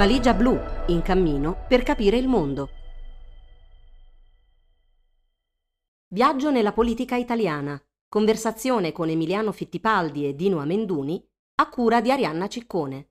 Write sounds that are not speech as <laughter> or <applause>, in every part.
Valigia blu, in cammino per capire il mondo. Viaggio nella politica italiana. Conversazione con Emiliano Fittipaldi e Dino Amenduni a cura di Arianna Ciccone.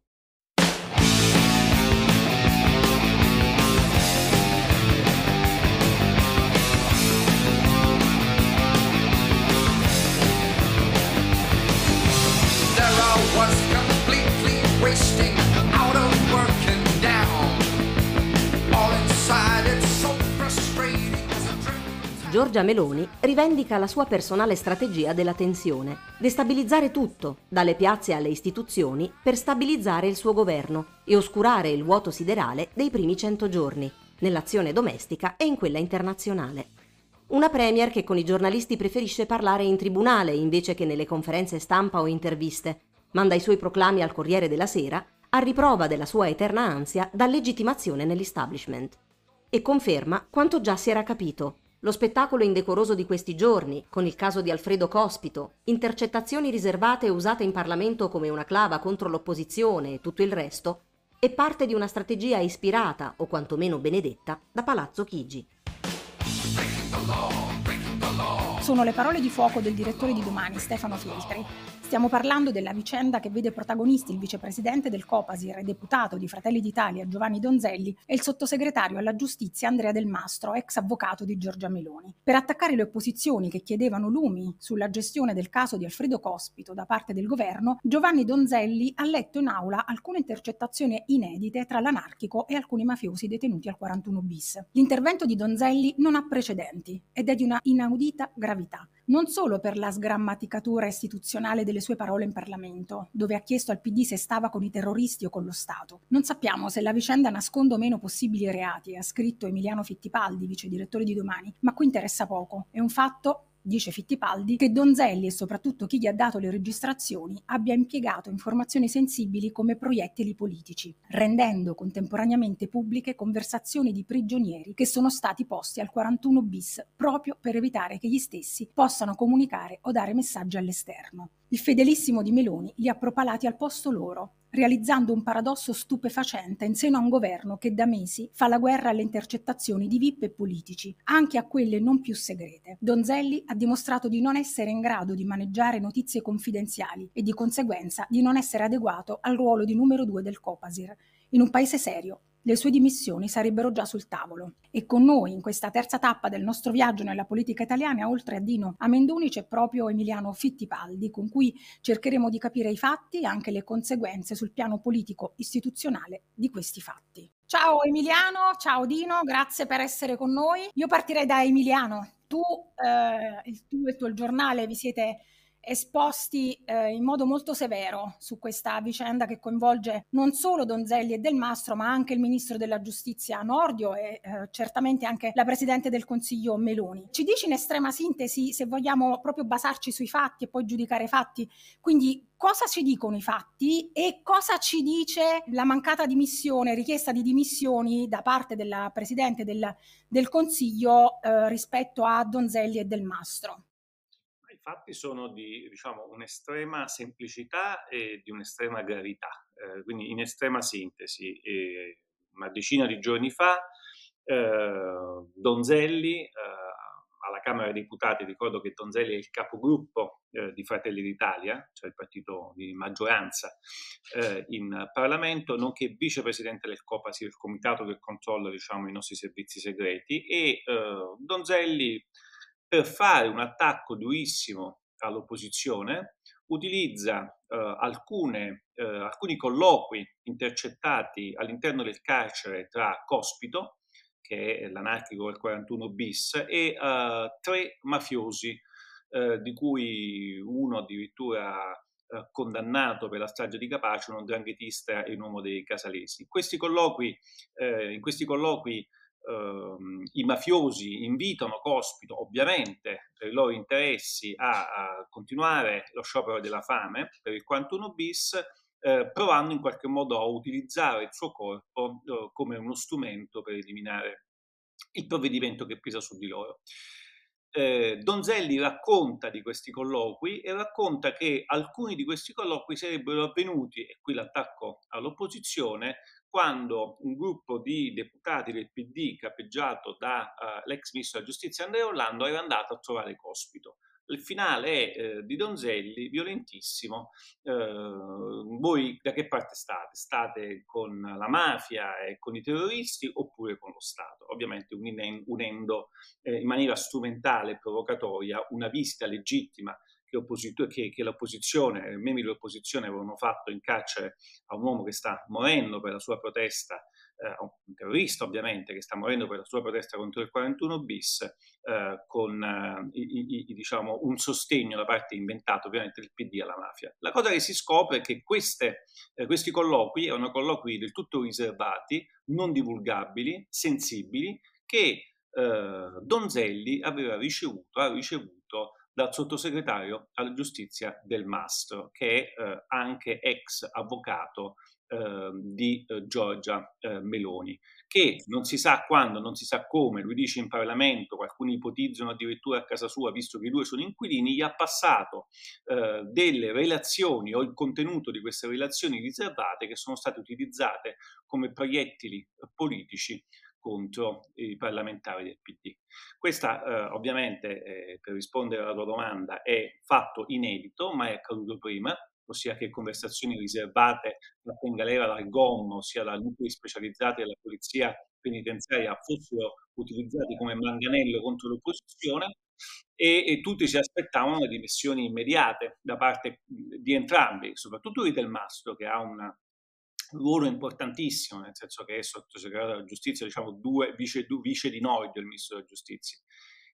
Giorgia Meloni rivendica la sua personale strategia della tensione, destabilizzare tutto, dalle piazze alle istituzioni, per stabilizzare il suo governo e oscurare il vuoto siderale dei primi cento giorni, nell'azione domestica e in quella internazionale. Una premier che con i giornalisti preferisce parlare in tribunale invece che nelle conferenze stampa o interviste, manda i suoi proclami al Corriere della Sera a riprova della sua eterna ansia da legittimazione nell'establishment. E conferma quanto già si era capito, lo spettacolo indecoroso di questi giorni, con il caso di Alfredo Cospito, intercettazioni riservate e usate in Parlamento come una clava contro l'opposizione e tutto il resto, è parte di una strategia ispirata, o quantomeno benedetta, da Palazzo Chigi. Sono le parole di fuoco del direttore di domani, Stefano Feltri, Stiamo parlando della vicenda che vede protagonisti il vicepresidente del Copasir e deputato di Fratelli d'Italia Giovanni Donzelli e il sottosegretario alla giustizia Andrea Del Mastro, ex avvocato di Giorgia Meloni. Per attaccare le opposizioni che chiedevano lumi sulla gestione del caso di Alfredo Cospito da parte del governo, Giovanni Donzelli ha letto in aula alcune intercettazioni inedite tra l'anarchico e alcuni mafiosi detenuti al 41 bis. L'intervento di Donzelli non ha precedenti ed è di una inaudita gravità non solo per la sgrammaticatura istituzionale delle sue parole in Parlamento, dove ha chiesto al PD se stava con i terroristi o con lo Stato. Non sappiamo se la vicenda nasconda o meno possibili reati, ha scritto Emiliano Fittipaldi, vice direttore di Domani, ma qui interessa poco. È un fatto dice Fittipaldi, che Donzelli e soprattutto chi gli ha dato le registrazioni abbia impiegato informazioni sensibili come proiettili politici, rendendo contemporaneamente pubbliche conversazioni di prigionieri che sono stati posti al 41 bis proprio per evitare che gli stessi possano comunicare o dare messaggi all'esterno. Il fedelissimo di Meloni li ha propalati al posto loro, realizzando un paradosso stupefacente in seno a un governo che da mesi fa la guerra alle intercettazioni di VIP e politici, anche a quelle non più segrete. Donzelli ha dimostrato di non essere in grado di maneggiare notizie confidenziali e di conseguenza di non essere adeguato al ruolo di numero due del Copasir, in un paese serio, le sue dimissioni sarebbero già sul tavolo. E con noi, in questa terza tappa del nostro viaggio nella politica italiana, oltre a Dino Amenduni, c'è proprio Emiliano Fittipaldi, con cui cercheremo di capire i fatti e anche le conseguenze sul piano politico istituzionale di questi fatti. Ciao Emiliano, ciao Dino, grazie per essere con noi. Io partirei da Emiliano. Tu, eh, tu e il tuo giornale vi siete esposti eh, in modo molto severo su questa vicenda che coinvolge non solo Donzelli e Del Mastro, ma anche il ministro della giustizia Nordio e eh, certamente anche la presidente del Consiglio Meloni. Ci dici in estrema sintesi, se vogliamo proprio basarci sui fatti e poi giudicare i fatti, quindi cosa ci dicono i fatti e cosa ci dice la mancata dimissione, richiesta di dimissioni da parte della presidente del, del Consiglio eh, rispetto a Donzelli e Del Mastro? Fatti sono di diciamo, un'estrema semplicità e di un'estrema gravità. Eh, quindi in estrema sintesi, eh, una decina di giorni fa eh, Donzelli eh, alla Camera dei Deputati, ricordo che Donzelli è il capogruppo eh, di Fratelli d'Italia, cioè il partito di maggioranza eh, in Parlamento, nonché vicepresidente del COPASI, il comitato che controlla diciamo, i nostri servizi segreti, e Donzelli per fare un attacco durissimo all'opposizione, utilizza eh, alcune, eh, alcuni colloqui intercettati all'interno del carcere tra Cospito, che è l'anarchico del 41 bis, e eh, tre mafiosi, eh, di cui uno addirittura eh, condannato per la strage di Capace, uno dranghetista e un uomo dei Casalesi. Questi colloqui, eh, in questi colloqui i mafiosi invitano Cospito, ovviamente per i loro interessi, a, a continuare lo sciopero della fame per il 41 bis, eh, provando in qualche modo a utilizzare il suo corpo eh, come uno strumento per eliminare il provvedimento che pesa su di loro. Eh, Donzelli racconta di questi colloqui e racconta che alcuni di questi colloqui sarebbero avvenuti, e qui l'attacco all'opposizione, quando un gruppo di deputati del PD capeggiato dall'ex uh, ministro della giustizia Andrea Orlando era andato a trovare Cospito il finale è eh, di Donzelli, violentissimo. Eh, voi da che parte state? State con la mafia e con i terroristi oppure con lo Stato? Ovviamente unendo eh, in maniera strumentale e provocatoria una visita legittima che, che, che l'opposizione, i membri dell'opposizione avevano fatto in carcere a un uomo che sta morendo per la sua protesta eh, un terrorista ovviamente che sta morendo per la sua protesta contro il 41 bis, eh, con eh, i, i, diciamo, un sostegno da parte inventato ovviamente del PD alla mafia. La cosa che si scopre è che queste, eh, questi colloqui erano colloqui del tutto riservati, non divulgabili, sensibili, che eh, Donzelli aveva ricevuto, ha ricevuto dal sottosegretario alla giustizia del Mastro, che è eh, anche ex avvocato eh, di eh, Giorgia eh, Meloni, che non si sa quando, non si sa come, lui dice in Parlamento, alcuni ipotizzano addirittura a casa sua, visto che i due sono inquilini, gli ha passato eh, delle relazioni o il contenuto di queste relazioni riservate che sono state utilizzate come proiettili politici contro i parlamentari del PD. Questa eh, ovviamente, eh, per rispondere alla tua domanda, è fatto inedito, ma è accaduto prima ossia che conversazioni riservate fatte in galera dal GOM, ossia da nuclei specializzati della polizia penitenziaria, fossero utilizzati come manganello contro l'opposizione e, e, tutti si aspettavano dimissioni immediate da parte di entrambi, soprattutto di Del Mastro che ha un ruolo importantissimo, nel senso che è sottosegretario della giustizia, diciamo due vice, due, vice di Nordio, il ministro della giustizia.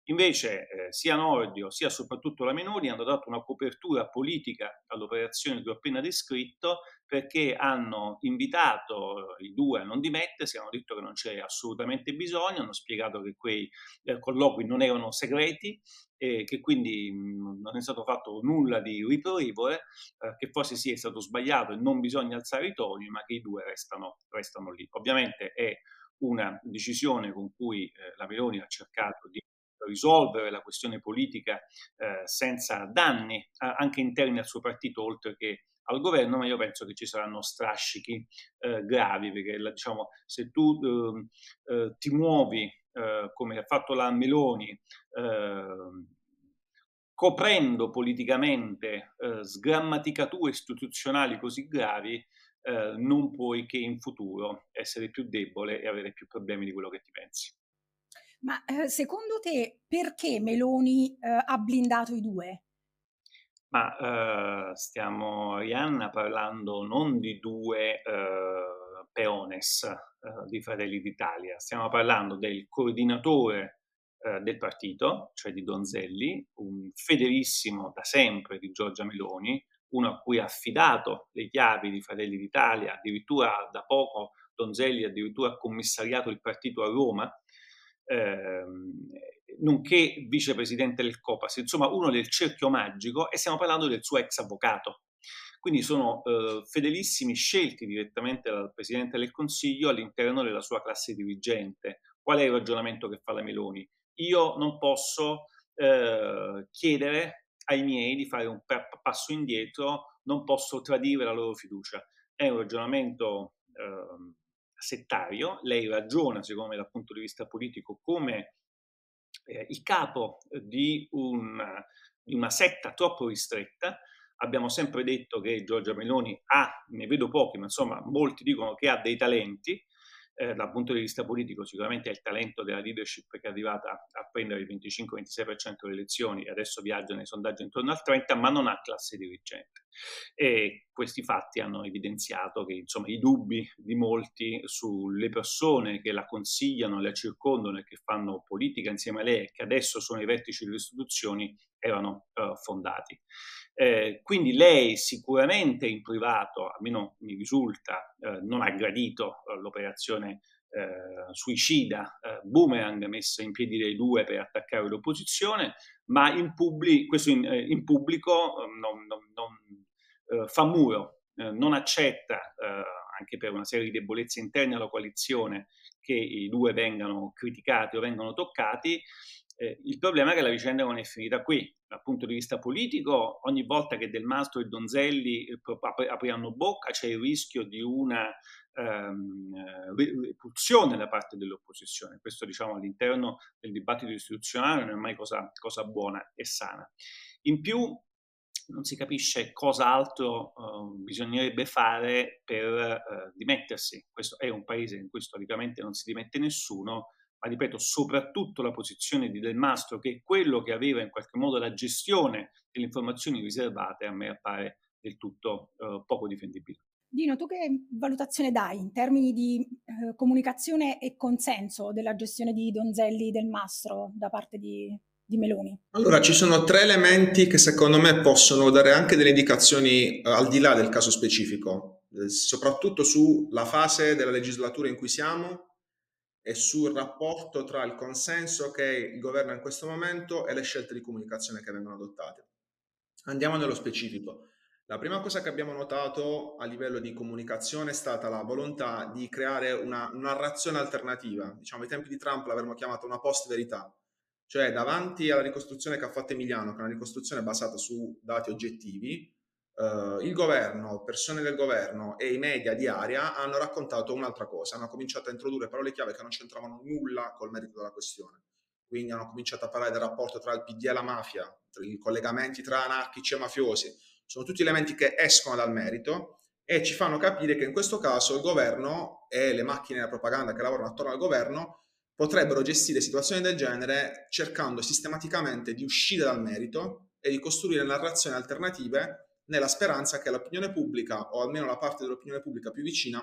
Invece eh, sia Nordio sia soprattutto la Menoni hanno dato una copertura politica all'operazione che ho appena descritto perché hanno invitato i due a non dimettersi, hanno detto che non c'è assolutamente bisogno, hanno spiegato che quei eh, colloqui non erano segreti e che quindi mh, mm, non è stato fatto nulla di riprovevole, eh, che forse sì stato sbagliato e non bisogna alzare i toni, ma che i due restano, restano lì. Ovviamente è una decisione con cui eh, la Meloni ha cercato di risolvere la questione politica eh, senza danni eh, anche interni al suo partito oltre che al governo, ma io penso che ci saranno strascichi eh, gravi, perché diciamo, se tu ehm, eh, ti muovi eh, come ha fatto la Meloni, ehm, coprendo politicamente eh, sgrammaticature istituzionali così gravi, non puoi che in futuro essere più debole e avere più problemi di quello che ti pensi. Ma eh, secondo te perché Meloni eh, ha blindato i due? Ma eh, stiamo, Arianna, parlando non di due eh, peones eh, di Fratelli d'Italia, stiamo parlando del coordinatore eh, del partito, cioè di Donzelli, un fedelissimo da sempre di Giorgia Meloni, uno a cui ha affidato le chiavi di Fratelli d'Italia, addirittura da poco Donzelli addirittura ha commissariato il partito a Roma, ehm, nonché vicepresidente del COPAS, insomma uno del cerchio magico e stiamo parlando del suo ex avvocato. Quindi sono eh, fedelissimi scelti direttamente dal Presidente del Consiglio all'interno della sua classe dirigente. Qual è il ragionamento che fa la Meloni? Io non posso eh, chiedere ai miei di fare un passo indietro, non posso tradire la loro fiducia. È un ragionamento eh, settario, lei ragiona, secondo me dal punto di vista politico, come eh, il capo di, un, di una setta troppo ristretta. Abbiamo sempre detto che Giorgia Meloni ha, ne vedo pochi, ma insomma molti dicono che ha dei talenti, eh, dal punto di vista politico sicuramente è il talento della leadership che è arrivata a prendere il 25-26% delle elezioni e adesso viaggia nei sondaggi intorno al 30%, ma non ha classe dirigente. E questi fatti hanno evidenziato che insomma, i dubbi di molti sulle persone che la consigliano, la circondano e che fanno politica insieme a lei e che adesso sono i vertici delle istituzioni erano uh, fondati. Eh, quindi lei sicuramente in privato, almeno mi risulta, eh, non ha gradito eh, l'operazione eh, suicida, eh, boomerang messa in piedi dai due per attaccare l'opposizione, ma in, pubblico, questo in, eh, in pubblico non, non, non fa muro, non accetta, anche per una serie di debolezze interne alla coalizione, che i due vengano criticati o vengano toccati Eh, il problema è che la vicenda non è finita qui. Dal punto di vista politico, ogni volta che Del Mastro e Donzelli eh, apriranno bocca c'è il rischio di una ehm, repulsione da parte dell'opposizione. Questo diciamo all'interno del dibattito istituzionale non è mai cosa, cosa buona e sana. In più non si capisce cosa altro uh, bisognerebbe fare per uh, dimettersi. Questo è un paese in cui storicamente non si dimette nessuno, ma ripeto, soprattutto la posizione di Del Mastro, che è quello che aveva in qualche modo la gestione delle informazioni riservate, a me appare del tutto uh, poco difendibile. Dino, tu che valutazione dai in termini di eh, comunicazione e consenso della gestione di Donzelli Del Mastro da parte di, di Meloni? Allora, ci sono tre elementi che secondo me possono dare anche delle indicazioni eh, al di là del caso specifico, eh, soprattutto sulla fase della legislatura in cui siamo e sul rapporto tra il consenso che il governo ha in questo momento e le scelte di comunicazione che vengono adottate. Andiamo nello specifico. La prima cosa che abbiamo notato a livello di comunicazione è stata la volontà di creare una narrazione alternativa. Diciamo, ai tempi di Trump l'avremmo chiamata una post-verità, cioè davanti alla ricostruzione che ha fatto Emiliano, che è una ricostruzione basata su dati oggettivi, Uh, il governo, persone del governo e i media di area hanno raccontato un'altra cosa, hanno cominciato a introdurre parole chiave che non c'entravano nulla col merito della questione. Quindi hanno cominciato a parlare del rapporto tra il PD e la mafia, i collegamenti tra anarchici e mafiosi. Sono tutti elementi che escono dal merito e ci fanno capire che in questo caso il governo e le macchine della propaganda che lavorano attorno al governo potrebbero gestire situazioni del genere cercando sistematicamente di uscire dal merito e di costruire narrazioni alternative nella speranza che l'opinione pubblica, o almeno la parte dell'opinione pubblica più vicina,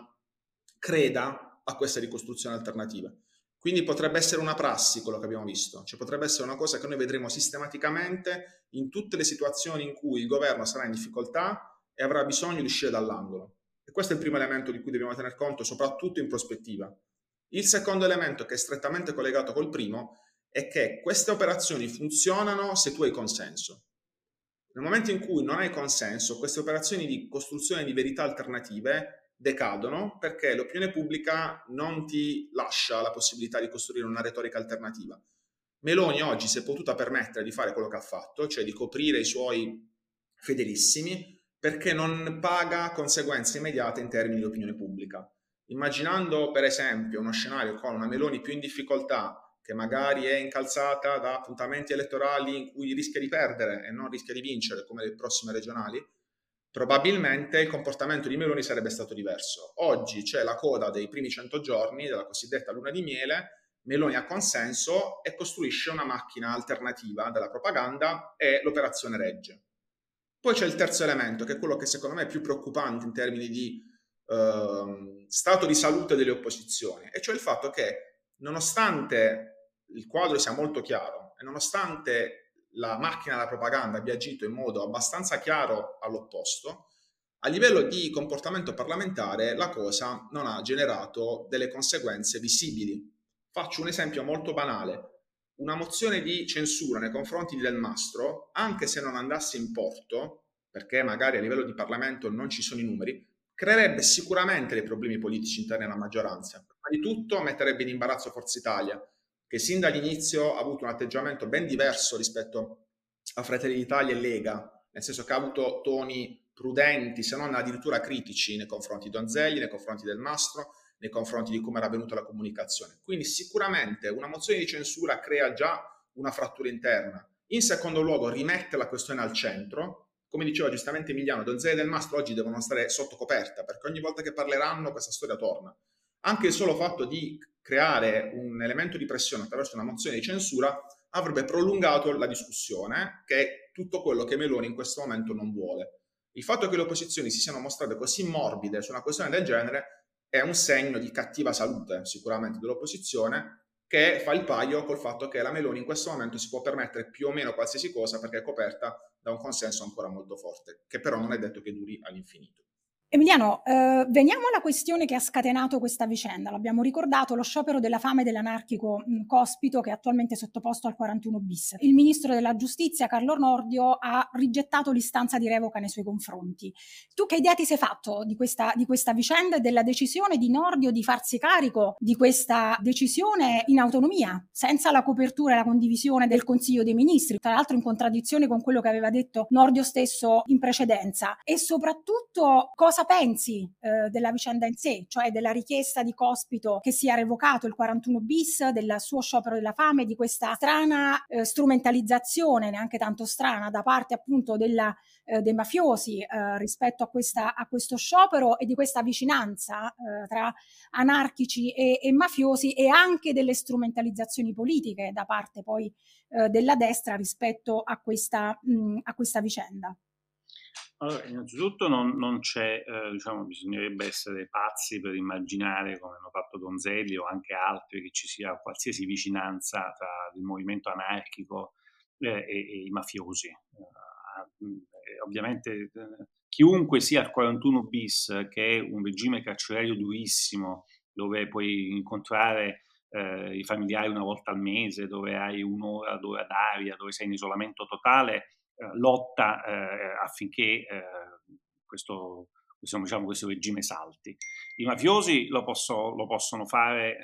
creda a questa ricostruzione alternativa. Quindi potrebbe essere una prassi quello che abbiamo visto, cioè potrebbe essere una cosa che noi vedremo sistematicamente in tutte le situazioni in cui il governo sarà in difficoltà e avrà bisogno di uscire dall'angolo. E questo è il primo elemento di cui dobbiamo tener conto, soprattutto in prospettiva. Il secondo elemento, che è strettamente collegato col primo, è che queste operazioni funzionano se tu hai consenso. Nel momento in cui non hai consenso, queste operazioni di costruzione di verità alternative decadono perché l'opinione pubblica non ti lascia la possibilità di costruire una retorica alternativa. Meloni oggi si è potuta permettere di fare quello che ha fatto, cioè di coprire i suoi fedelissimi, perché non paga conseguenze immediate in termini di opinione pubblica. Immaginando per esempio uno scenario con una Meloni più in difficoltà che magari è incalzata da appuntamenti elettorali in cui rischia di perdere e non rischia di vincere come le prossime regionali, probabilmente il comportamento di Meloni sarebbe stato diverso. Oggi c'è la coda dei primi 100 giorni della cosiddetta luna di miele, Meloni ha consenso e costruisce una macchina alternativa della propaganda e l'operazione regge. Poi c'è il terzo elemento, che è quello che secondo me è più preoccupante in termini di eh, stato di salute delle opposizioni, e cioè il fatto che nonostante il quadro sia molto chiaro e nonostante la macchina della propaganda abbia agito in modo abbastanza chiaro all'opposto, a livello di comportamento parlamentare la cosa non ha generato delle conseguenze visibili. Faccio un esempio molto banale. Una mozione di censura nei confronti di Del Mastro, anche se non andasse in porto, perché magari a livello di Parlamento non ci sono i numeri, creerebbe sicuramente dei problemi politici interni alla maggioranza. Prima di tutto metterebbe in imbarazzo Forza Italia, che sin dall'inizio ha avuto un atteggiamento ben diverso rispetto a Fratelli d'Italia e Lega, nel senso che ha avuto toni prudenti, se non addirittura critici nei confronti di Donzelli, nei confronti del Mastro, nei confronti di come era venuta la comunicazione. Quindi sicuramente una mozione di censura crea già una frattura interna. In secondo luogo rimette la questione al centro, come diceva giustamente Emiliano, Donzelli e Del Mastro oggi devono stare sotto coperta perché ogni volta che parleranno questa storia torna. Anche il solo fatto di creare un elemento di pressione attraverso una mozione di censura avrebbe prolungato la discussione, che è tutto quello che Meloni in questo momento non vuole. Il fatto che le opposizioni si siano mostrate così morbide su una questione del genere è un segno di cattiva salute sicuramente dell'opposizione che fa il paio col fatto che la Meloni in questo momento si può permettere più o meno qualsiasi cosa perché è coperta da un consenso ancora molto forte, che però non è detto che duri all'infinito. Emiliano, eh, veniamo alla questione che ha scatenato questa vicenda. L'abbiamo ricordato, lo sciopero della fame dell'anarchico mh, Cospito che è attualmente sottoposto al 41 bis. Il ministro della giustizia, Carlo Nordio, ha rigettato l'istanza di revoca nei suoi confronti. Tu che idea ti sei fatto di questa, di questa vicenda e della decisione di Nordio di farsi carico di questa decisione in autonomia, senza la copertura e la condivisione del Consiglio dei Ministri, tra l'altro in contraddizione con quello che aveva detto Nordio stesso in precedenza? E soprattutto cosa cosa pensi eh, della vicenda in sé, cioè della richiesta di Cospito che sia revocato il 41 bis, del suo sciopero della fame, di questa strana eh, strumentalizzazione, neanche tanto strana, da parte appunto della, eh, dei mafiosi eh, rispetto a, questa, a, questo sciopero e di questa vicinanza eh, tra anarchici e, e, mafiosi e anche delle strumentalizzazioni politiche da parte poi eh, della destra rispetto a questa, mh, a questa vicenda. Allora, innanzitutto non, non c'è, eh, diciamo, bisognerebbe essere pazzi per immaginare, come hanno fatto Donzelli o anche altri, che ci sia qualsiasi vicinanza tra il movimento anarchico eh, e, e, i mafiosi. Eh, ovviamente eh, chiunque sia al 41 bis, che è un regime carcerario durissimo, dove puoi incontrare eh, i familiari una volta al mese, dove hai un'ora d'ora d'aria, dove sei in isolamento totale, lotta eh, affinché eh, questo, diciamo, questo, regime salti. I mafiosi lo, posso, lo possono fare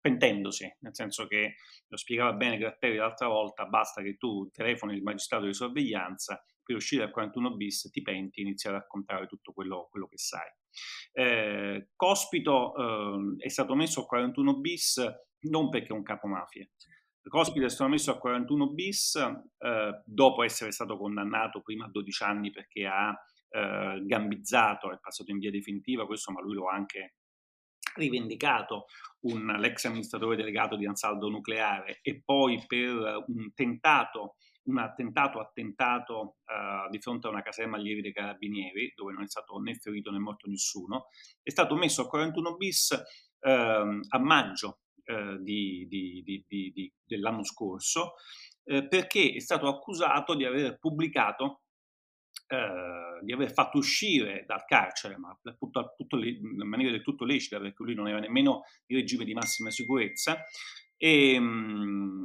pentendosi, nel senso che, lo spiegava bene Gratteri l'altra volta, basta che tu telefoni il magistrato di sorveglianza, per uscire dal 41 bis ti penti e inizi a raccontare tutto quello, quello che sai. Eh, Cospito eh, è stato messo al 41 bis non perché è un capo mafia, Cospito è stato messo a 41 bis eh, dopo essere stato condannato prima a 12 anni perché ha eh, gambizzato, è passato in via definitiva questo, ma lui lo ha anche rivendicato un, l'ex amministratore delegato di Ansaldo Nucleare. E poi per un tentato, un attentato attentato uh, di fronte a una caserma allievi dei carabinieri dove non è stato né ferito né morto nessuno, è stato messo a 41 bis uh, a maggio eh, di, di, di, dell'anno scorso eh, perché è stato accusato di aver pubblicato, eh, di aver fatto uscire dal carcere, ma appunto, in maniera del tutto lecita perché lui non era nemmeno in regime di massima sicurezza, e, mh, mm,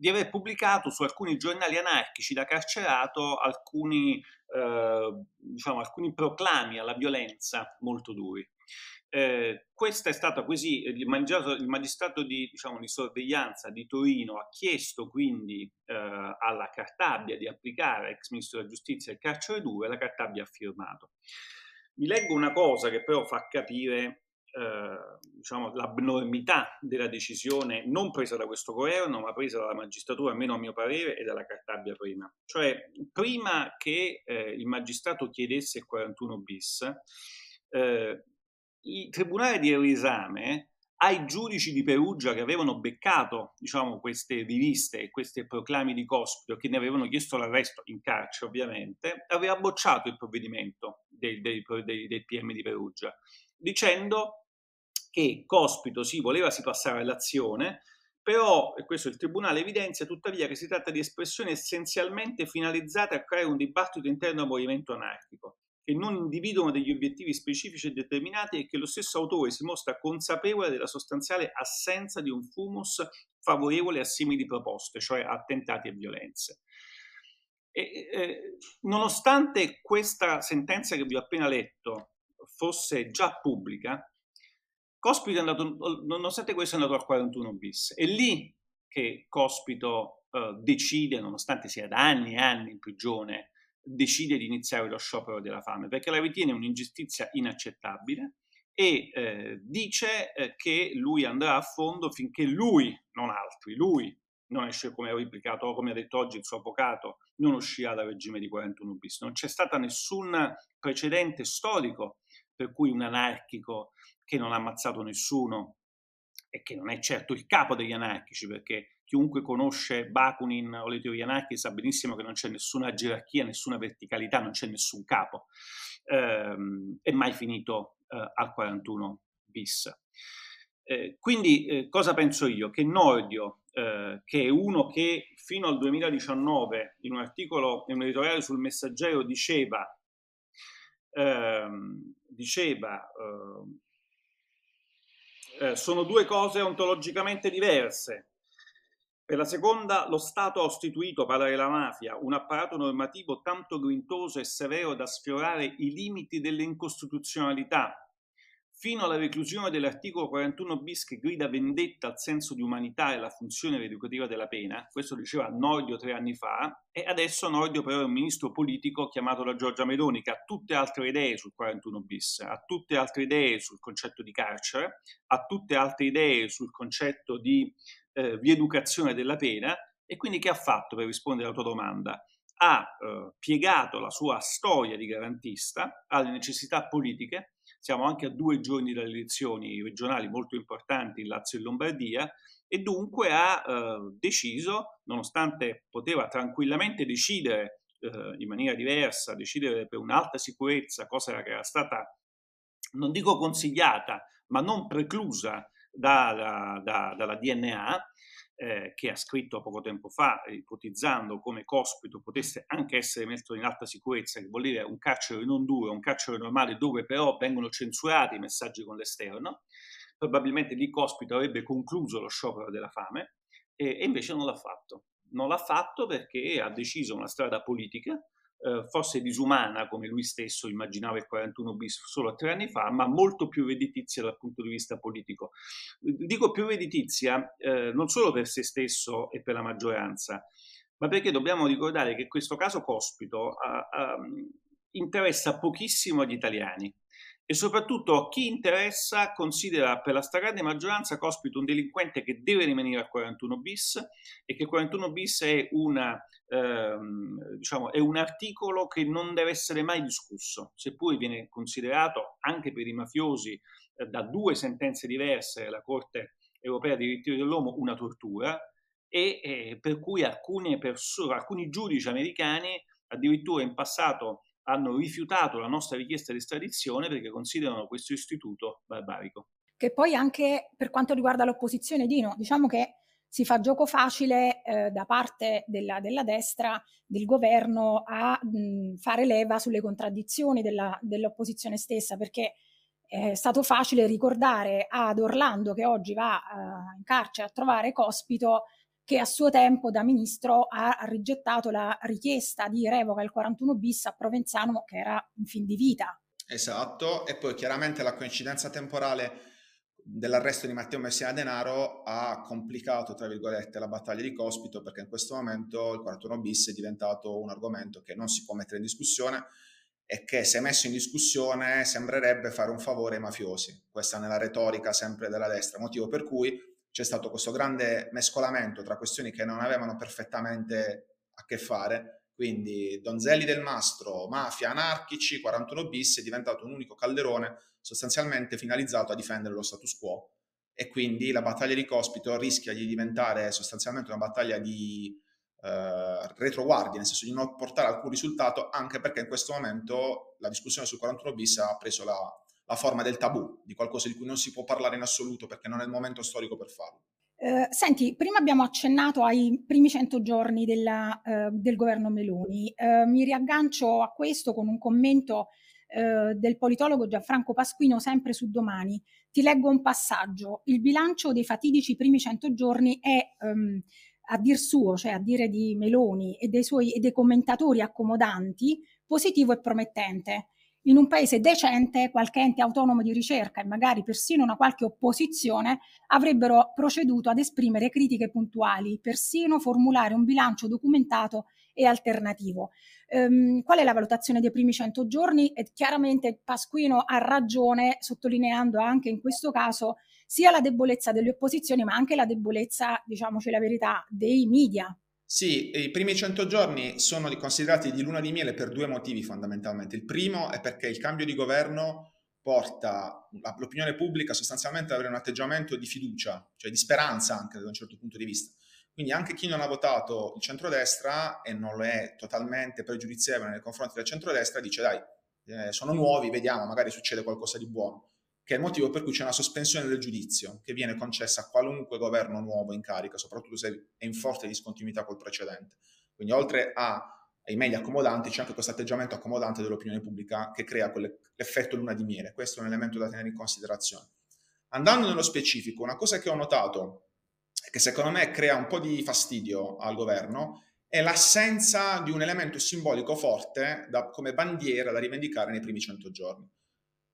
di aver pubblicato su alcuni giornali anarchici da carcerato alcuni, eh, diciamo, alcuni proclami alla violenza molto duri. Eh, questa è stata così, il magistrato, il magistrato di, diciamo, di, sorveglianza di Torino ha chiesto quindi eh, alla Cartabia di applicare, ex ministro della giustizia, il carcere 2 e la Cartabia ha firmato. Vi leggo una cosa che però fa capire eh, diciamo, l'abnormità della decisione non presa da questo governo, ma presa dalla magistratura, almeno a mio parere, e dalla Cartabia prima. Cioè, prima che eh, il magistrato chiedesse il 41 bis, eh, il Tribunale di Risame ai giudici di Perugia che avevano beccato diciamo, queste riviste e questi proclami di Cospito, che ne avevano chiesto l'arresto in carcere ovviamente, aveva bocciato il provvedimento dei, dei, dei, del PM di Perugia, dicendo che Cospito sì, voleva si passare all'azione, però, e questo il Tribunale evidenzia tuttavia che si tratta di espressioni essenzialmente finalizzate a creare un dibattito interno al movimento anarchico che non individuano degli obiettivi specifici e determinati e che lo stesso autore si mostra consapevole della sostanziale assenza di un fumus favorevole a simili proposte, cioè attentati e violenze. E, eh, nonostante questa sentenza che vi ho appena letto fosse già pubblica, Cospito è andato, nonostante questo è andato al 41 bis. È lì che Cospito eh, decide, nonostante sia da anni e anni in prigione, decide di iniziare lo sciopero della fame perché la ritiene un'ingiustizia inaccettabile e eh, dice eh, che lui andrà a fondo finché lui, non altri, lui non esce come ha replicato o come ha detto oggi il suo avvocato, non uscirà dal regime di 41 bis. Non c'è stato nessun precedente storico per cui un anarchico che non ha ammazzato nessuno e che non è certo il capo degli anarchici, perché chiunque conosce Bakunin o le teorie anarchiche sa benissimo che non c'è nessuna gerarchia, nessuna verticalità, non c'è nessun capo. Ehm, è mai finito eh, al 41 bis. Eh, quindi eh, cosa penso io? Che Nordio, eh, che è uno che fino al 2019 in un articolo, in un editoriale sul Messaggero diceva ehm, diceva eh, sono due cose ontologicamente diverse. Per la seconda, lo Stato ha istituito, parla della mafia, un apparato normativo tanto grintoso e severo da sfiorare i limiti dell'incostituzionalità, fino alla reclusione dell'articolo 41 bis che grida vendetta al senso di umanità e alla funzione rieducativa della pena, questo diceva Nordio tre anni fa, e adesso Nordio però è un ministro politico chiamato da Giorgia Meloni che ha tutte altre idee sul 41 bis, ha tutte altre idee sul concetto di carcere, ha tutte altre idee sul concetto di eh, rieducazione della pena e quindi che ha fatto per rispondere alla tua domanda? Ha eh, piegato la sua storia di garantista alle necessità politiche siamo anche a due giorni dalle elezioni regionali molto importanti in Lazio e Lombardia e dunque ha eh, deciso, nonostante poteva tranquillamente decidere eh, in maniera diversa, decidere per un'alta sicurezza, cosa che era stata, non dico consigliata, ma non preclusa da, da, dalla DNA, eh, che ha scritto poco tempo fa, ipotizzando come Cospito potesse anche essere messo in alta sicurezza, che vuol dire un carcere non duro, un carcere normale dove però vengono censurati i messaggi con l'esterno, probabilmente lì Cospito avrebbe concluso lo sciopero della fame e, e invece non l'ha fatto. Non l'ha fatto perché ha deciso una strada politica eh, forse disumana come lui stesso immaginava il 41 bis solo tre anni fa, ma molto più redditizia dal punto di vista politico. Dico più redditizia eh, non solo per se stesso e per la maggioranza, ma perché dobbiamo ricordare che questo caso Cospito a, a, interessa pochissimo agli italiani e soprattutto chi interessa considera per la stragrande maggioranza Cospito un delinquente che deve rimanere al 41 bis e che il 41 bis è, una, ehm, diciamo, è un articolo che non deve essere mai discusso, seppur viene considerato anche per i mafiosi eh, da due sentenze diverse della Corte europea dei diritti dell'uomo una tortura e eh, per cui alcune persone, alcuni giudici americani addirittura in passato hanno rifiutato la nostra richiesta di estradizione perché considerano questo istituto barbarico. Che poi anche per quanto riguarda l'opposizione, Dino, diciamo che si fa gioco facile eh, da parte della, della, destra, del governo, a mh, fare leva sulle contraddizioni della, dell'opposizione stessa, perché è stato facile ricordare ad Orlando, che oggi va uh, in carcere a trovare Cospito, che a suo tempo da ministro ha rigettato la richiesta di revoca del 41 bis a Provenzano che era in fin di vita. Esatto, e poi chiaramente la coincidenza temporale dell'arresto di Matteo Messina Denaro ha complicato, tra virgolette, la battaglia di Cospito perché in questo momento il 41 bis è diventato un argomento che non si può mettere in discussione e che se messo in discussione sembrerebbe fare un favore ai mafiosi. Questa nella retorica sempre della destra, motivo per cui c'è stato questo grande mescolamento tra questioni che non avevano perfettamente a che fare, quindi Donzelli del Mastro, mafia, anarchici, 41 bis è diventato un unico calderone sostanzialmente finalizzato a difendere lo status quo. E quindi la battaglia di Cospito rischia di diventare sostanzialmente una battaglia di eh, retroguardia, nel senso di non portare alcun risultato, anche perché in questo momento la discussione sul 41 bis ha preso la, la forma del tabù, di qualcosa di cui non si può parlare in assoluto perché non è il momento storico per farlo. Eh, senti, prima abbiamo accennato ai primi 100 giorni della, eh, del governo Meloni. Eh, mi riaggancio a questo con un commento eh, del politologo Gianfranco Pasquino, sempre su Domani. Ti leggo un passaggio. Il bilancio dei fatidici primi 100 giorni è, um, a dir suo, cioè a dire di Meloni e dei suoi e dei commentatori accomodanti, positivo e promettente in un paese decente qualche ente autonomo di ricerca e magari persino una qualche opposizione avrebbero proceduto ad esprimere critiche puntuali, persino formulare un bilancio documentato e alternativo. Um, qual è la valutazione dei primi 100 giorni? E chiaramente Pasquino ha ragione sottolineando anche in questo caso sia la debolezza delle opposizioni ma anche la debolezza, diciamoci la verità, dei media. Sì, i primi 100 giorni sono considerati di luna di miele per due motivi fondamentalmente. Il primo è perché il cambio di governo porta l'opinione pubblica sostanzialmente ad avere un atteggiamento di fiducia, cioè di speranza anche da un certo punto di vista. Quindi anche chi non ha votato il centrodestra e non lo è totalmente pregiudizievole nei confronti del centrodestra dice dai, eh, sono nuovi, vediamo, magari succede qualcosa di buono che è il motivo per cui c'è una sospensione del giudizio che viene concessa a qualunque governo nuovo in carica, soprattutto se è in forte discontinuità col precedente. Quindi oltre ai i media accomodanti, c'è anche questo atteggiamento accomodante dell'opinione pubblica che crea quell'effetto luna di miele. Questo è un elemento da tenere in considerazione. Andando nello specifico, una cosa che ho notato che secondo me crea un po' di fastidio al governo è l'assenza di un elemento simbolico forte da, come bandiera da rivendicare nei primi 100 giorni.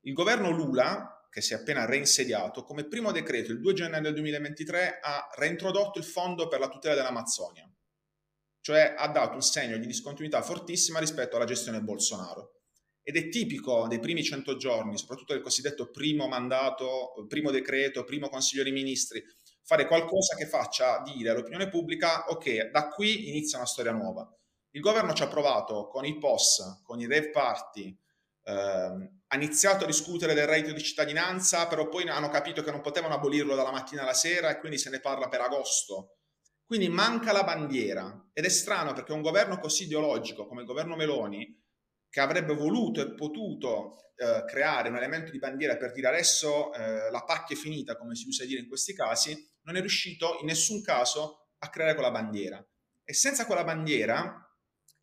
Il governo Lula, che si è appena reinsediato, come primo decreto il 2 gennaio del 2023 ha reintrodotto il fondo per la tutela dell'Amazzonia, cioè ha dato un segno di discontinuità fortissima rispetto alla gestione Bolsonaro. Ed è tipico dei primi 100 giorni, soprattutto del cosiddetto primo mandato, primo decreto, primo consiglio dei ministri, fare qualcosa che faccia dire all'opinione pubblica ok, da qui inizia una storia nuova. Il governo ci ha provato con i POS, con i rave party, ehm, ha iniziato a discutere del reddito di cittadinanza, però poi hanno capito che non potevano abolirlo dalla mattina alla sera e quindi se ne parla per agosto. Quindi manca la bandiera ed è strano perché un governo così ideologico come il governo Meloni, che avrebbe voluto e potuto eh, creare un elemento di bandiera per dire adesso eh, la pacchia è finita, come si usa dire in questi casi, non è riuscito in nessun caso a creare quella bandiera. E senza quella bandiera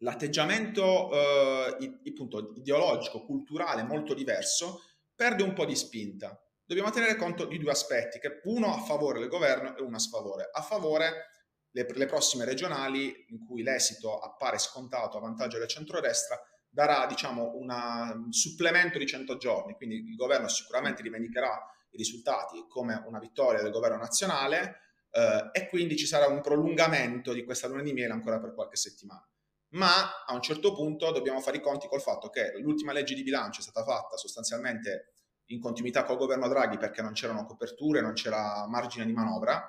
l'atteggiamento eh, appunto, ideologico, culturale molto diverso perde un po' di spinta. Dobbiamo tenere conto di due aspetti, che uno a favore del governo e uno a sfavore. A favore le, le prossime regionali, in cui l'esito appare scontato a vantaggio del centrodestra, darà diciamo, un supplemento di 100 giorni, quindi il governo sicuramente rivendicherà i risultati come una vittoria del governo nazionale eh, e quindi ci sarà un prolungamento di questa luna di miele ancora per qualche settimana. Ma a un certo punto dobbiamo fare i conti col fatto che l'ultima legge di bilancio è stata fatta sostanzialmente in continuità col governo Draghi perché non c'erano coperture, non c'era margine di manovra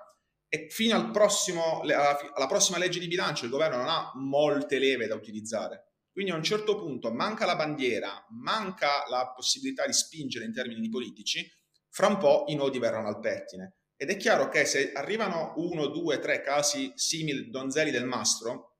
e fino al prossimo, alla prossima legge di bilancio il governo non ha molte leve da utilizzare. Quindi a un certo punto manca la bandiera, manca la possibilità di spingere in termini politici fra un po' i nodi verranno al pettine. Ed è chiaro che se arrivano uno, due, tre casi simili donzelli del mastro,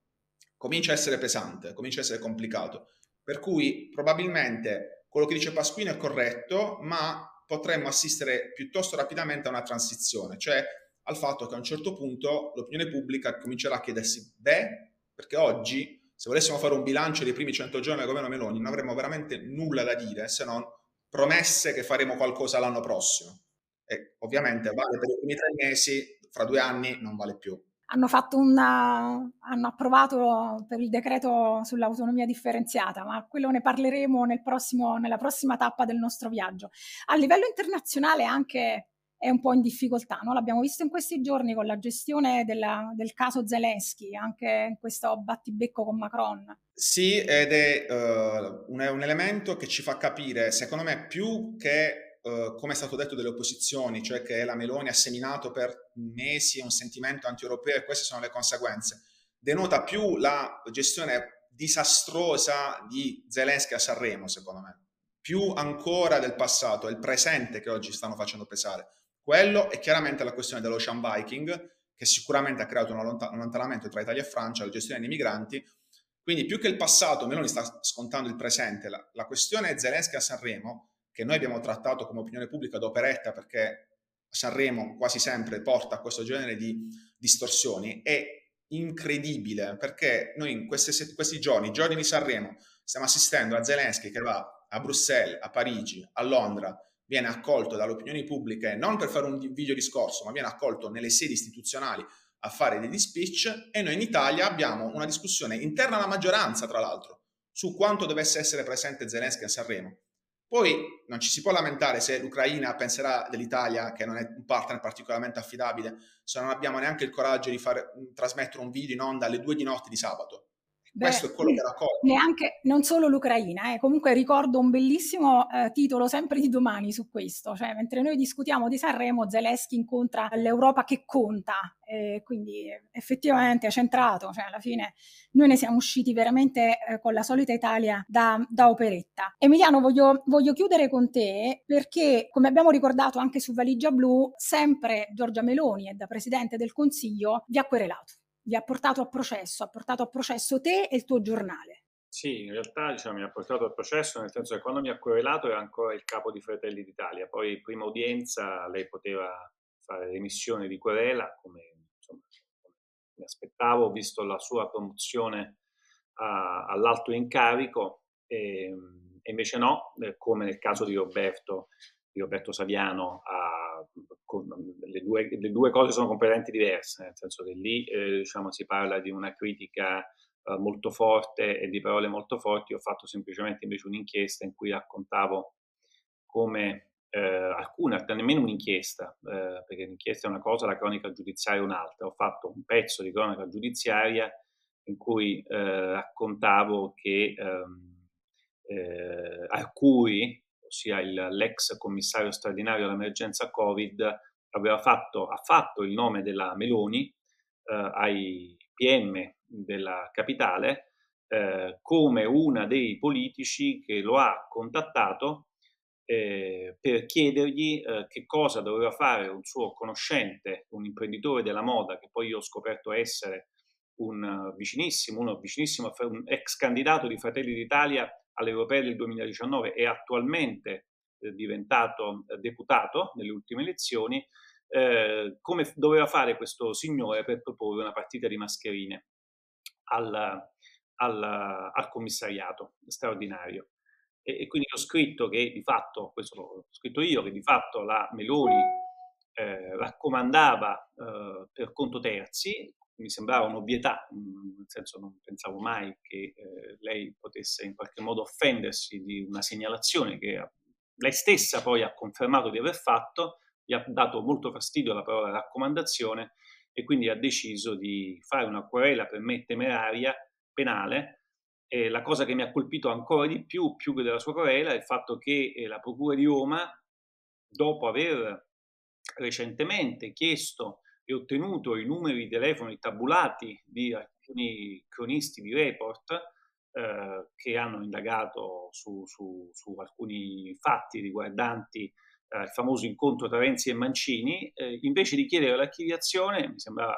comincia a essere pesante, comincia a essere complicato. Per cui probabilmente quello che dice Pasquino è corretto, ma potremmo assistere piuttosto rapidamente a una transizione, cioè al fatto che a un certo punto l'opinione pubblica comincerà a chiedersi, beh, perché oggi se volessimo fare un bilancio dei primi 100 giorni del governo Meloni non avremmo veramente nulla da dire se non promesse che faremo qualcosa l'anno prossimo. E ovviamente vale per i primi tre mesi, fra due anni non vale più. Hanno, una, hanno approvato per il decreto sull'autonomia differenziata, ma quello ne parleremo nel prossimo, nella prossima tappa del nostro viaggio. A livello internazionale anche è un po' in difficoltà. No? L'abbiamo visto in questi giorni con la gestione della, del caso Zelensky, anche in questo battibecco con Macron. Sì, ed è uh, un, un, elemento che ci fa capire, secondo me, più che, uh, come è stato detto dalle opposizioni, cioè che la Meloni ha seminato per mesi un sentimento anti-europeo e queste sono le conseguenze, denota più la gestione disastrosa di Zelensky a Sanremo, secondo me più ancora del passato, è il presente che oggi stanno facendo pesare. Quello è chiaramente la questione dell'Ocean Viking, che sicuramente ha creato un allontanamento tra Italia e Francia, la gestione dei migranti. Quindi più che il passato, Meloni sta scontando il presente. La, la questione Zelensky a Sanremo, che noi abbiamo trattato come opinione pubblica d'operetta perché Sanremo quasi sempre porta a questo genere di distorsioni, è incredibile perché noi in questi, questi giorni, giorni di Sanremo, stiamo assistendo a Zelensky che va a Bruxelles, a Parigi, a Londra, viene accolto dalle opinioni pubbliche non per fare un video discorso, ma viene accolto nelle sedi istituzionali a fare degli speech e noi in Italia abbiamo una discussione interna alla maggioranza, tra l'altro, su quanto dovesse essere presente Zelensky a Sanremo. Poi non ci si può lamentare se l'Ucraina penserà dell'Italia che non è un partner particolarmente affidabile, se non abbiamo neanche il coraggio di far trasmettere un video in onda alle due di notte di sabato. Beh, Questo è quello che raccolgo. Neanche, non solo l'Ucraina, eh. comunque ricordo un bellissimo eh, titolo sempre di domani su questo, cioè mentre noi discutiamo di Sanremo, Zelensky incontra l'Europa che conta, eh, quindi effettivamente è centrato, cioè alla fine noi ne siamo usciti veramente eh, con la solita Italia da, da operetta. Emiliano, voglio, voglio chiudere con te perché, come abbiamo ricordato anche su Valigia Blu, sempre Giorgia Meloni e da Presidente del Consiglio vi ha querelato vi ha portato a processo, ha portato a processo te e il tuo giornale. Sì, in realtà diciamo, mi ha portato a processo nel senso che quando mi ha querelato era ancora il capo di Fratelli d'Italia, poi prima udienza lei poteva fare l'emissione di querela come insomma, mi aspettavo, visto la sua promozione a, all'alto incarico e, e invece no, eh, come nel caso di Roberto, di Roberto Saviano, a, con, le, due, le, due, cose sono completamente diverse, nel senso che lì eh, diciamo, si parla di una critica eh, molto forte e di parole molto forti, ho fatto semplicemente invece un'inchiesta in cui raccontavo come eh, alcuna, nemmeno un'inchiesta, eh, perché l'inchiesta è una cosa, la cronaca giudiziaria è un'altra. Ho fatto un pezzo di cronaca giudiziaria in cui eh, raccontavo che ehm, eh, Arcuri, ossia il, l'ex commissario straordinario all'emergenza Covid, aveva fatto, ha fatto il nome della Meloni eh, ai PM della capitale eh, come una dei politici che lo ha contattato eh, per chiedergli eh, che cosa doveva fare un suo conoscente, un imprenditore della moda, che poi io ho scoperto essere un vicinissimo, uno vicinissimo, un ex candidato di Fratelli d'Italia alle europee del 2019 e attualmente eh, diventato eh, deputato nelle ultime elezioni, eh, come doveva fare questo signore per proporre una partita di mascherine al, al, al commissariato straordinario. E, e, quindi ho scritto che di fatto, questo l'ho scritto io, che di fatto la Meloni eh, raccomandava eh, per conto terzi, mi sembrava un'ovvietà, nel senso non pensavo mai che eh, lei potesse in qualche modo offendersi di una segnalazione che lei stessa poi ha confermato di aver fatto, gli ha dato molto fastidio la parola raccomandazione e quindi ha deciso di fare una querela per me temeraria penale. E la cosa che mi ha colpito ancora di più, più che della sua querela, è il fatto che eh, la Procura di Roma, dopo aver recentemente chiesto e ottenuto i numeri di telefoni tabulati di alcuni cronisti di report eh, che hanno indagato su, su, su alcuni fatti riguardanti eh, il famoso incontro tra Renzi e Mancini, eh, invece di chiedere l'archiviazione, mi sembrava,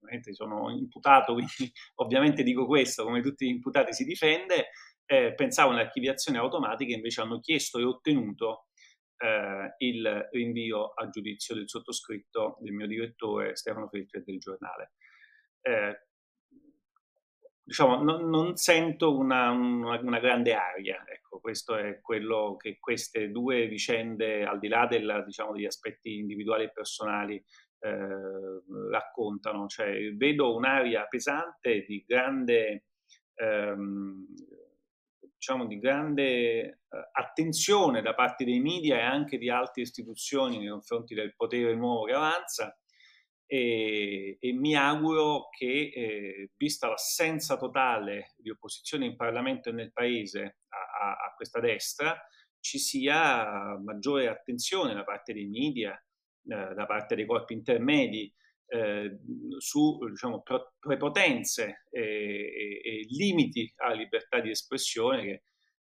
ovviamente sono imputato, <laughs> quindi ovviamente dico questo, come tutti gli imputati si difende, eh, pensavo all'archiviazione automatica, invece hanno chiesto e ottenuto eh, il rinvio a giudizio del sottoscritto, del mio direttore Stefano Feltri e del giornale. Eh, diciamo, non, non sento una, una, una, grande aria. Ecco, questo è quello che queste due vicende, al di là del, diciamo, degli aspetti individuali e personali, eh, raccontano. Cioè, vedo un'aria pesante di grande, ehm, diciamo, di grande attenzione da parte dei media e anche di altre istituzioni nei confronti del potere nuovo che avanza e, e mi auguro che, eh, vista l'assenza totale di opposizione in Parlamento e nel Paese a, a, a questa destra, ci sia maggiore attenzione da parte dei media, eh, da parte dei corpi intermedi, eh, su diciamo, prepotenze e, e, e, limiti alla libertà di espressione che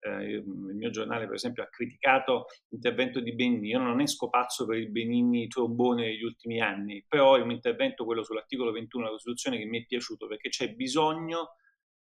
eh, il mio giornale per esempio ha criticato l'intervento di Benigni, io non esco pazzo per il Benigni trombone degli ultimi anni, però è un intervento, quello sull'articolo 21 della Costituzione, che mi è piaciuto perché c'è bisogno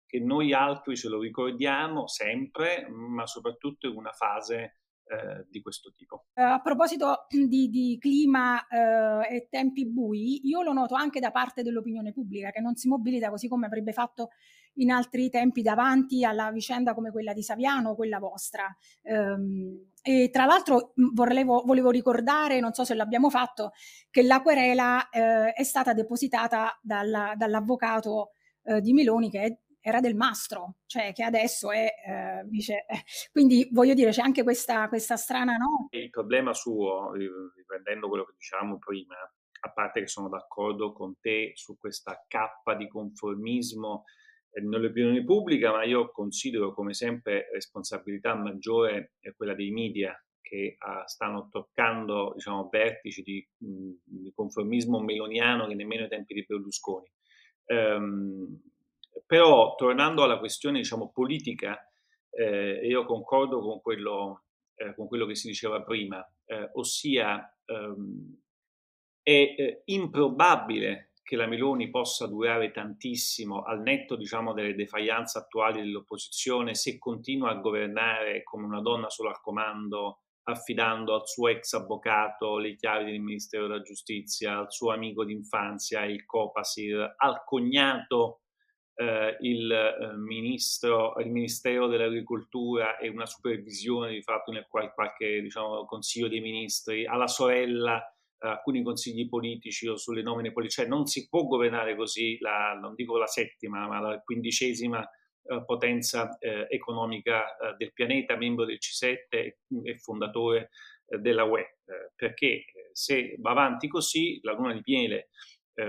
che noi altri ce lo ricordiamo sempre, ma soprattutto in una fase eh, di questo tipo. Uh, a proposito di, di clima uh, e tempi bui, io lo noto anche da parte dell'opinione pubblica che non si mobilita così come avrebbe fatto in altri tempi davanti alla vicenda come quella di Saviano o quella vostra. Um, e tra l'altro volevo, volevo, ricordare, non so se l'abbiamo fatto, che la querela uh, è stata depositata dalla, dall'avvocato di Meloni che è era del mastro, cioè che adesso è eh, vice. <laughs> Quindi voglio dire, c'è anche questa, questa strana no? Il problema suo, riprendendo quello che dicevamo prima, a parte che sono d'accordo con te su questa cappa di conformismo eh, nell'opinione pubblica, ma io considero come sempre responsabilità maggiore quella dei media che uh, stanno toccando diciamo, vertici di, mh, di, conformismo meloniano che nemmeno ai tempi di Berlusconi. Um, però, tornando alla questione, diciamo, politica, eh, io concordo con quello, eh, con quello, che si diceva prima, eh, ossia ehm, è eh, improbabile che la Meloni possa durare tantissimo al netto, diciamo, delle defianze attuali dell'opposizione se continua a governare come una donna solo al comando, affidando al suo ex avvocato le chiavi del Ministero della Giustizia, al suo amico d'infanzia, il Copasir, al cognato eh, il, eh, ministro, il Ministero dell'Agricoltura e una supervisione di fatto nel qual, qualche diciamo, consiglio dei ministri, alla sorella alcuni consigli politici o sulle nomine politiche, cioè non si può governare così, la, non dico la settima, ma la quindicesima eh, potenza eh, economica eh, del pianeta, membro del C7 e, fondatore eh, della UE, perché se va avanti così la luna di miele,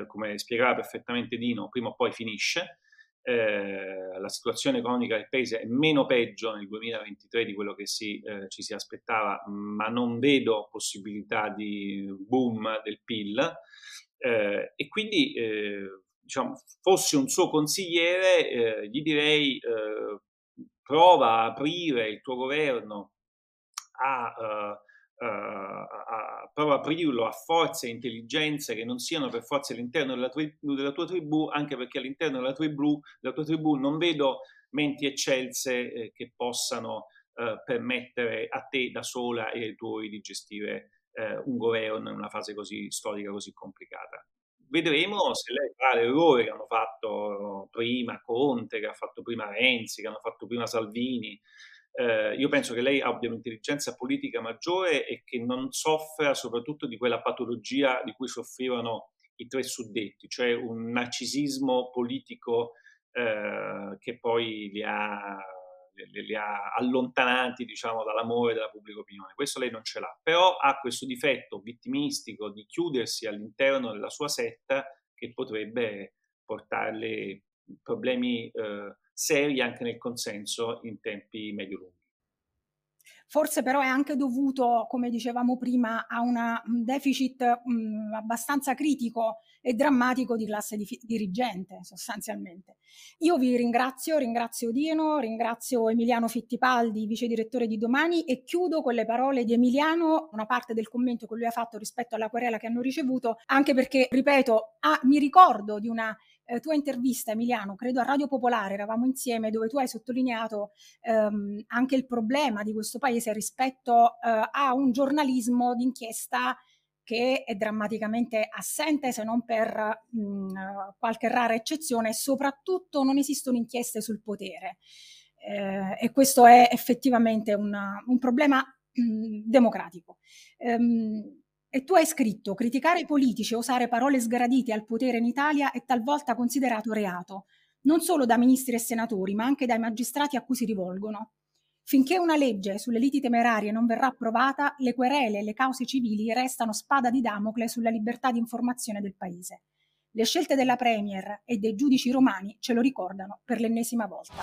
come spiegava perfettamente Dino, prima o poi finisce, eh, la situazione economica del paese è meno peggio nel 2023 di quello che si, eh, ci si aspettava, ma non vedo possibilità di boom del PIL eh, e quindi eh, diciamo, fossi un suo consigliere eh, gli direi prova a aprire il tuo governo a uh, prova a aprirlo a forze e intelligenze che non siano per forza all'interno della, tri- della, tua tribù, anche perché all'interno della, tribù, della tua tribù non vedo menti eccelse eh, che possano eh, permettere a te da sola e ai tuoi di gestire eh, un governo in una fase così storica, così complicata. Vedremo se lei fa l'errore che hanno fatto prima Conte, che ha fatto prima Renzi, che hanno fatto prima Salvini, eh, io penso che lei abbia un'intelligenza politica maggiore e che non soffra soprattutto di quella patologia di cui soffrivano i tre suddetti, cioè un narcisismo politico eh, che poi li ha, li, li ha allontanati diciamo, dall'amore della pubblica opinione. Questo lei non ce l'ha, però ha questo difetto vittimistico di chiudersi all'interno della sua setta che potrebbe portarle problemi eh, seri anche nel consenso in tempi medio-lunghi. Forse però è anche dovuto, come dicevamo prima, a un deficit mh, abbastanza critico e drammatico di classe di, dirigente, sostanzialmente. Io vi ringrazio, ringrazio Dino, ringrazio Emiliano Fittipaldi, vice direttore di Domani, e chiudo con le parole di Emiliano, una parte del commento che lui ha fatto rispetto alla querela che hanno ricevuto, anche perché, ripeto, ah, mi ricordo di una eh, tua intervista, Emiliano, credo a Radio Popolare, eravamo insieme, dove tu hai sottolineato ehm, anche il problema di questo paese rispetto eh, a un giornalismo d'inchiesta che è drammaticamente assente se non per mh, qualche rara eccezione e soprattutto non esistono inchieste sul potere. Eh, e questo è effettivamente una, un problema mh, democratico. Um, e tu hai scritto, criticare i politici e usare parole sgradite al potere in Italia è talvolta considerato reato, non solo da ministri e senatori, ma anche dai magistrati a cui si rivolgono. Finché una legge sulle liti temerarie non verrà approvata, le querele e le cause civili restano spada di Damocle sulla libertà di informazione del Paese. Le scelte della Premier e dei giudici romani ce lo ricordano per l'ennesima volta.